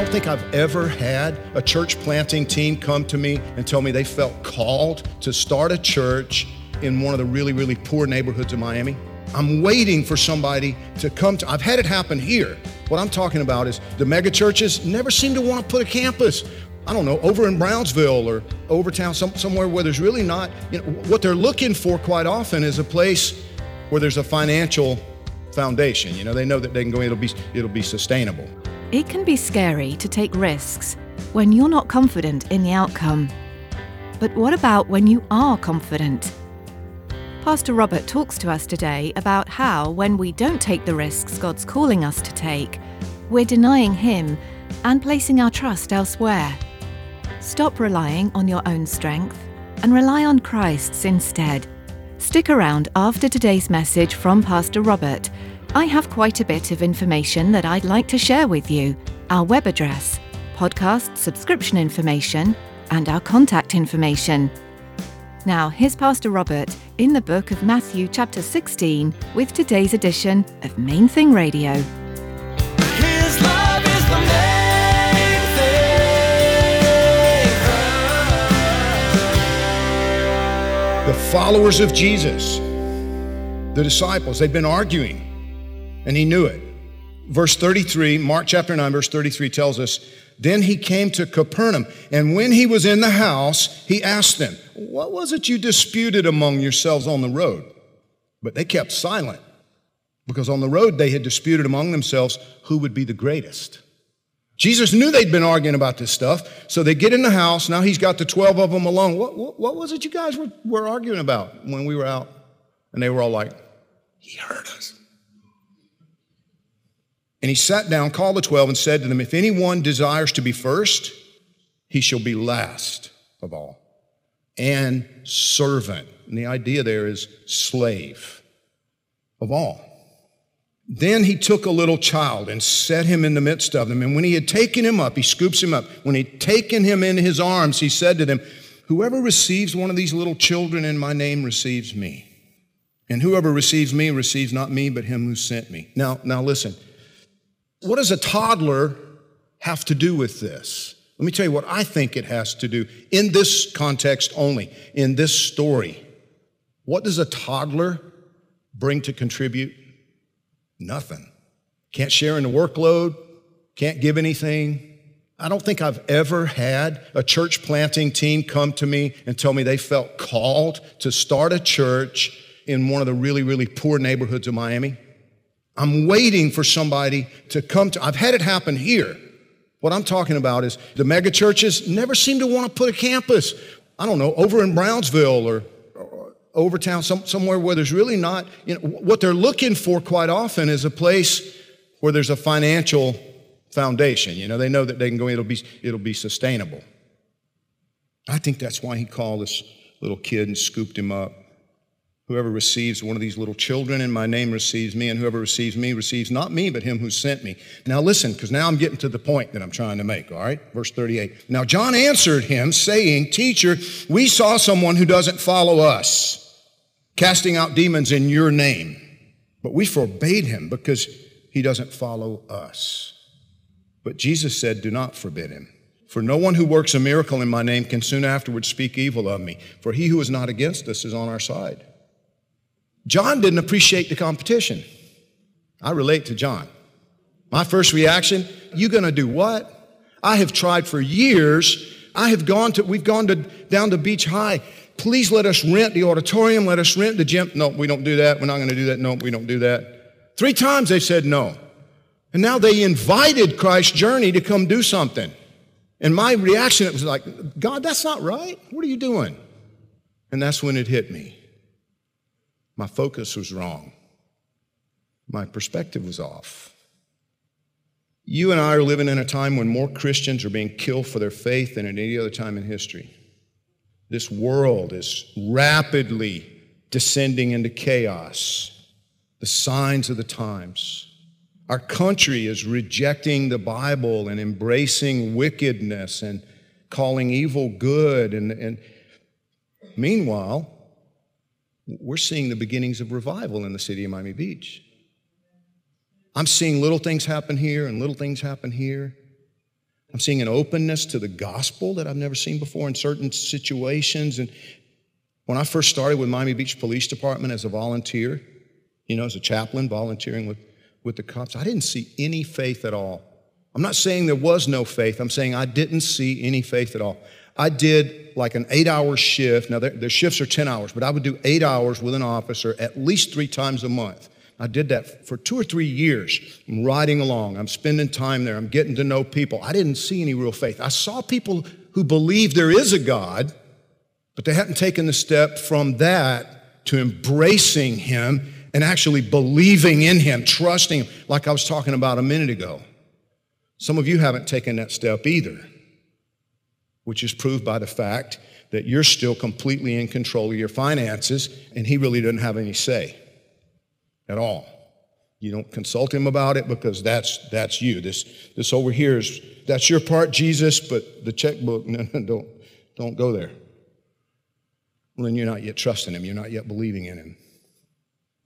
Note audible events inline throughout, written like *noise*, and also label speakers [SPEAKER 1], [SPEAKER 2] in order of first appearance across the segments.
[SPEAKER 1] Don't think I've ever had a church planting team come to me and tell me they felt called to start a church in one of the really, really poor neighborhoods of Miami. I'm waiting for somebody to come to. I've had it happen here. What I'm talking about is the mega churches never seem to want to put a campus. I don't know, over in Brownsville or Overtown, some, somewhere where there's really not, you know, what they're looking for quite often is a place where there's a financial foundation. You know, they know that they can go, it'll be, it'll be sustainable.
[SPEAKER 2] It can be scary to take risks when you're not confident in the outcome. But what about when you are confident? Pastor Robert talks to us today about how, when we don't take the risks God's calling us to take, we're denying Him and placing our trust elsewhere. Stop relying on your own strength and rely on Christ's instead. Stick around after today's message from Pastor Robert. I have quite a bit of information that I'd like to share with you our web address, podcast subscription information, and our contact information. Now, here's Pastor Robert in the book of Matthew, chapter 16, with today's edition of Main Thing Radio.
[SPEAKER 1] Followers of Jesus, the disciples, they've been arguing, and he knew it. Verse 33, Mark chapter 9, verse 33 tells us Then he came to Capernaum, and when he was in the house, he asked them, What was it you disputed among yourselves on the road? But they kept silent, because on the road they had disputed among themselves who would be the greatest. Jesus knew they'd been arguing about this stuff, so they get in the house. Now he's got the 12 of them alone. What, what, what was it you guys were, were arguing about when we were out? And they were all like, He heard us. And he sat down, called the 12, and said to them, If anyone desires to be first, he shall be last of all, and servant. And the idea there is slave of all. Then he took a little child and set him in the midst of them. And when he had taken him up, he scoops him up. When he'd taken him in his arms, he said to them, Whoever receives one of these little children in my name receives me. And whoever receives me receives not me, but him who sent me. Now, now listen. What does a toddler have to do with this? Let me tell you what I think it has to do in this context only, in this story. What does a toddler bring to contribute? Nothing. Can't share in the workload, can't give anything. I don't think I've ever had a church planting team come to me and tell me they felt called to start a church in one of the really, really poor neighborhoods of Miami. I'm waiting for somebody to come to. I've had it happen here. What I'm talking about is the mega churches never seem to want to put a campus. I don't know, over in Brownsville or, or Overtown, some, somewhere where there's really not, you know, what they're looking for quite often is a place where there's a financial foundation. You know, they know that they can go, it'll be, it'll be sustainable. I think that's why he called this little kid and scooped him up. Whoever receives one of these little children in my name receives me, and whoever receives me receives not me, but him who sent me. Now listen, because now I'm getting to the point that I'm trying to make, all right? Verse 38. Now John answered him, saying, Teacher, we saw someone who doesn't follow us, casting out demons in your name, but we forbade him because he doesn't follow us. But Jesus said, Do not forbid him. For no one who works a miracle in my name can soon afterwards speak evil of me. For he who is not against us is on our side. John didn't appreciate the competition. I relate to John. My first reaction, you gonna do what? I have tried for years. I have gone to, we've gone to, down to Beach High. Please let us rent the auditorium. Let us rent the gym. No, we don't do that. We're not gonna do that. No, we don't do that. Three times they said no. And now they invited Christ's Journey to come do something. And my reaction it was like, God, that's not right. What are you doing? And that's when it hit me. My focus was wrong. My perspective was off. You and I are living in a time when more Christians are being killed for their faith than at any other time in history. This world is rapidly descending into chaos, the signs of the times. Our country is rejecting the Bible and embracing wickedness and calling evil good. And, and meanwhile, we're seeing the beginnings of revival in the city of Miami Beach. I'm seeing little things happen here and little things happen here. I'm seeing an openness to the gospel that I've never seen before in certain situations. And when I first started with Miami Beach Police Department as a volunteer, you know, as a chaplain volunteering with with the cops, I didn't see any faith at all. I'm not saying there was no faith. I'm saying I didn't see any faith at all. I did like an eight hour shift. Now, their, shifts are 10 hours, but I would do eight hours with an officer at least three times a month. I did that for two or three years. I'm riding along, I'm spending time there, I'm getting to know people. I didn't see any real faith. I saw people who believe there is a God, but they hadn't taken the step from that to embracing Him and actually believing in Him, trusting Him, like I was talking about a minute ago. Some of you haven't taken that step either, which is proved by the fact that you're still completely in control of your finances and He really doesn't have any say at all. You don't consult him about it because that's that's you. This this over here is that's your part, Jesus, but the checkbook, *laughs* no, no, don't don't go there. Well, then you're not yet trusting him. You're not yet believing in him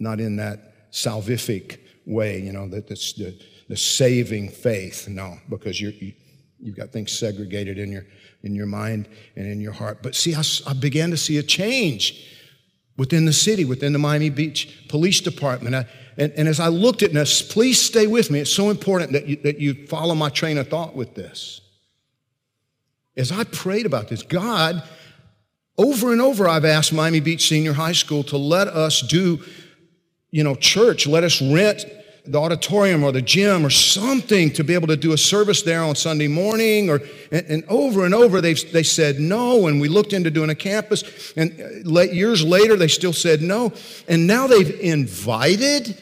[SPEAKER 1] not in that salvific way, you know, that that's the, the saving faith. No, because you're, you, you've got things segregated in your, in your mind and in your heart. But see, I, I began to see a change within the city, within the Miami Beach Police Department. I, and, and, as I looked at this, please stay with me. It's so important that you, that you follow my train of thought with this. As I prayed about this, God, over and over, I've asked Miami Beach Senior High School to let us do you know, church, let us rent the auditorium or the gym or something to be able to do a service there on Sunday morning or and, and over and over they they said no and we looked into doing a campus and uh, late, years later they still said no and now they've invited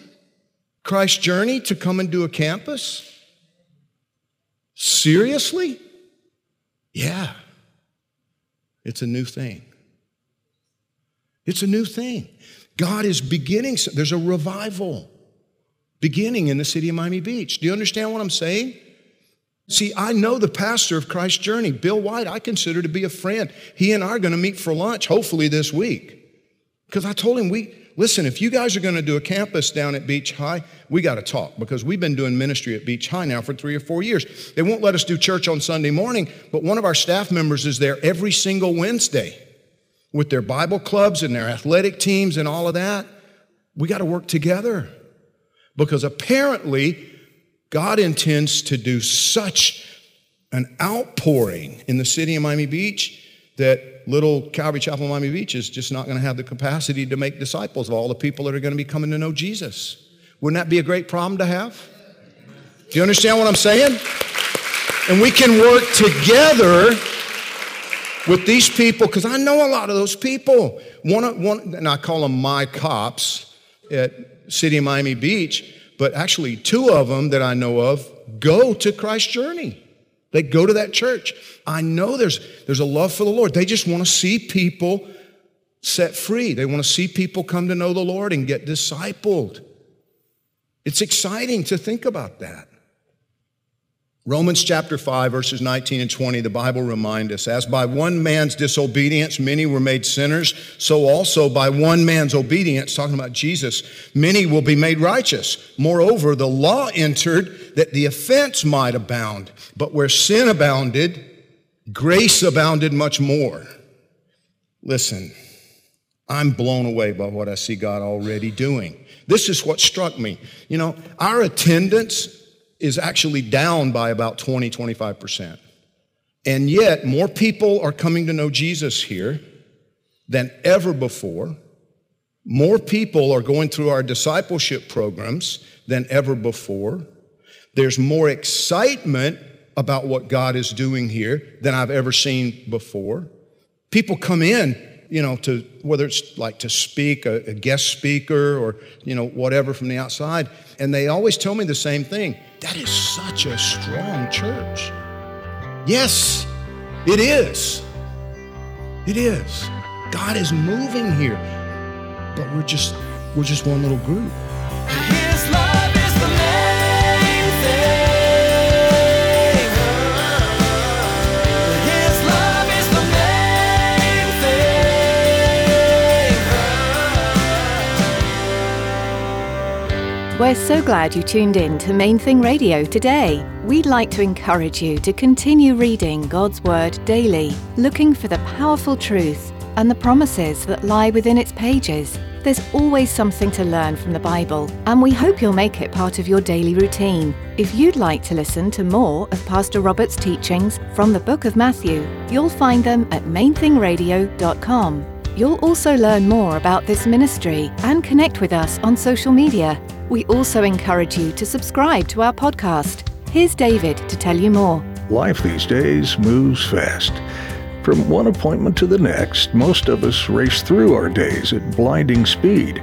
[SPEAKER 1] Christ Journey to come and do a campus? Seriously? Yeah. It's a new thing. It's a new thing. God is beginning, there's a revival beginning in the city of Miami Beach. Do you understand what I'm saying? See, I know the pastor of Christ's Journey, Bill White, I consider to be a friend. He and I are going to meet for lunch, hopefully this week. Because I told him, we, listen, if you guys are going to do a campus down at Beach High, we got to talk because we've been doing ministry at Beach High now for three or four years. They won't let us do church on Sunday morning, but one of our staff members is there every single Wednesday with their Bible clubs and their athletic teams and all of that. We got to work together because apparently God intends to do such an outpouring in the city of Miami Beach that little Calvary Chapel Miami Beach is just not going to have the capacity to make disciples of all the people that are going to be coming to know Jesus. Wouldn't that be a great problem to have? Do you understand what I'm saying? And we can work together with these people, because I know a lot of those people. One, one, and I call them my cops at City of Miami Beach, but actually two of them that I know of go to Christ Journey. They go to that church. I know there's, there's a love for the Lord. They just want to see people set free. They want to see people come to know the Lord and get discipled. It's exciting to think about that. Romans chapter 5, verses 19 and 20, the Bible reminds us as by one man's disobedience many were made sinners, so also by one man's obedience, talking about Jesus, many will be made righteous. Moreover, the law entered that the offense might abound, but where sin abounded, grace abounded much more. Listen, I'm blown away by what I see God already doing. This is what struck me. You know, our attendance is actually down by about 20, 25%. And yet, more people are coming to know Jesus here than ever before. More people are going through our discipleship programs than ever before. There's more excitement about what God is doing here than I've ever seen before. People come in, you know, to whether it's like to speak, a, a guest speaker, or, you know, whatever from the outside, and they always tell me the same thing that is such a strong church. Yes, it is. It is. God is moving here. But we're just we're just one little group.
[SPEAKER 2] We're so glad you tuned in to Main Thing Radio today. We'd like to encourage you to continue reading God's Word daily, looking for the powerful truth and the promises that lie within its pages. There's always something to learn from the Bible, and we hope you'll make it part of your daily routine. If you'd like to listen to more of Pastor Robert's teachings from the book of Matthew, you'll find them at mainthingradio.com. You'll also learn more about this ministry and connect with us on social media. We also encourage you to subscribe to our podcast. Here's David to tell you more.
[SPEAKER 3] Life these days moves fast. From one appointment to the next, most of us race through our days at blinding speed.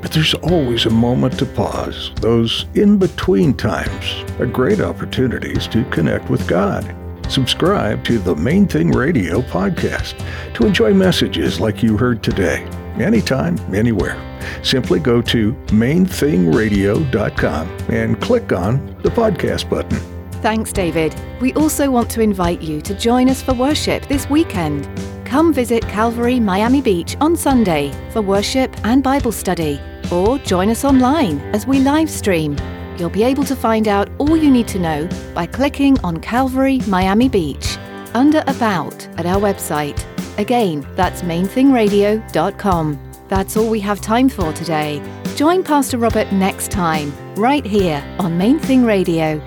[SPEAKER 3] But there's always a moment to pause. Those in between times are great opportunities to connect with God. Subscribe to the Main Thing Radio podcast to enjoy messages like you heard today, anytime, anywhere. Simply go to mainthingradio.com and click on the podcast button.
[SPEAKER 2] Thanks, David. We also want to invite you to join us for worship this weekend. Come visit Calvary Miami Beach on Sunday for worship and Bible study, or join us online as we live stream. You'll be able to find out all you need to know by clicking on Calvary Miami Beach under About at our website. Again, that's mainthingradio.com. That's all we have time for today. Join Pastor Robert next time, right here on Main Thing Radio.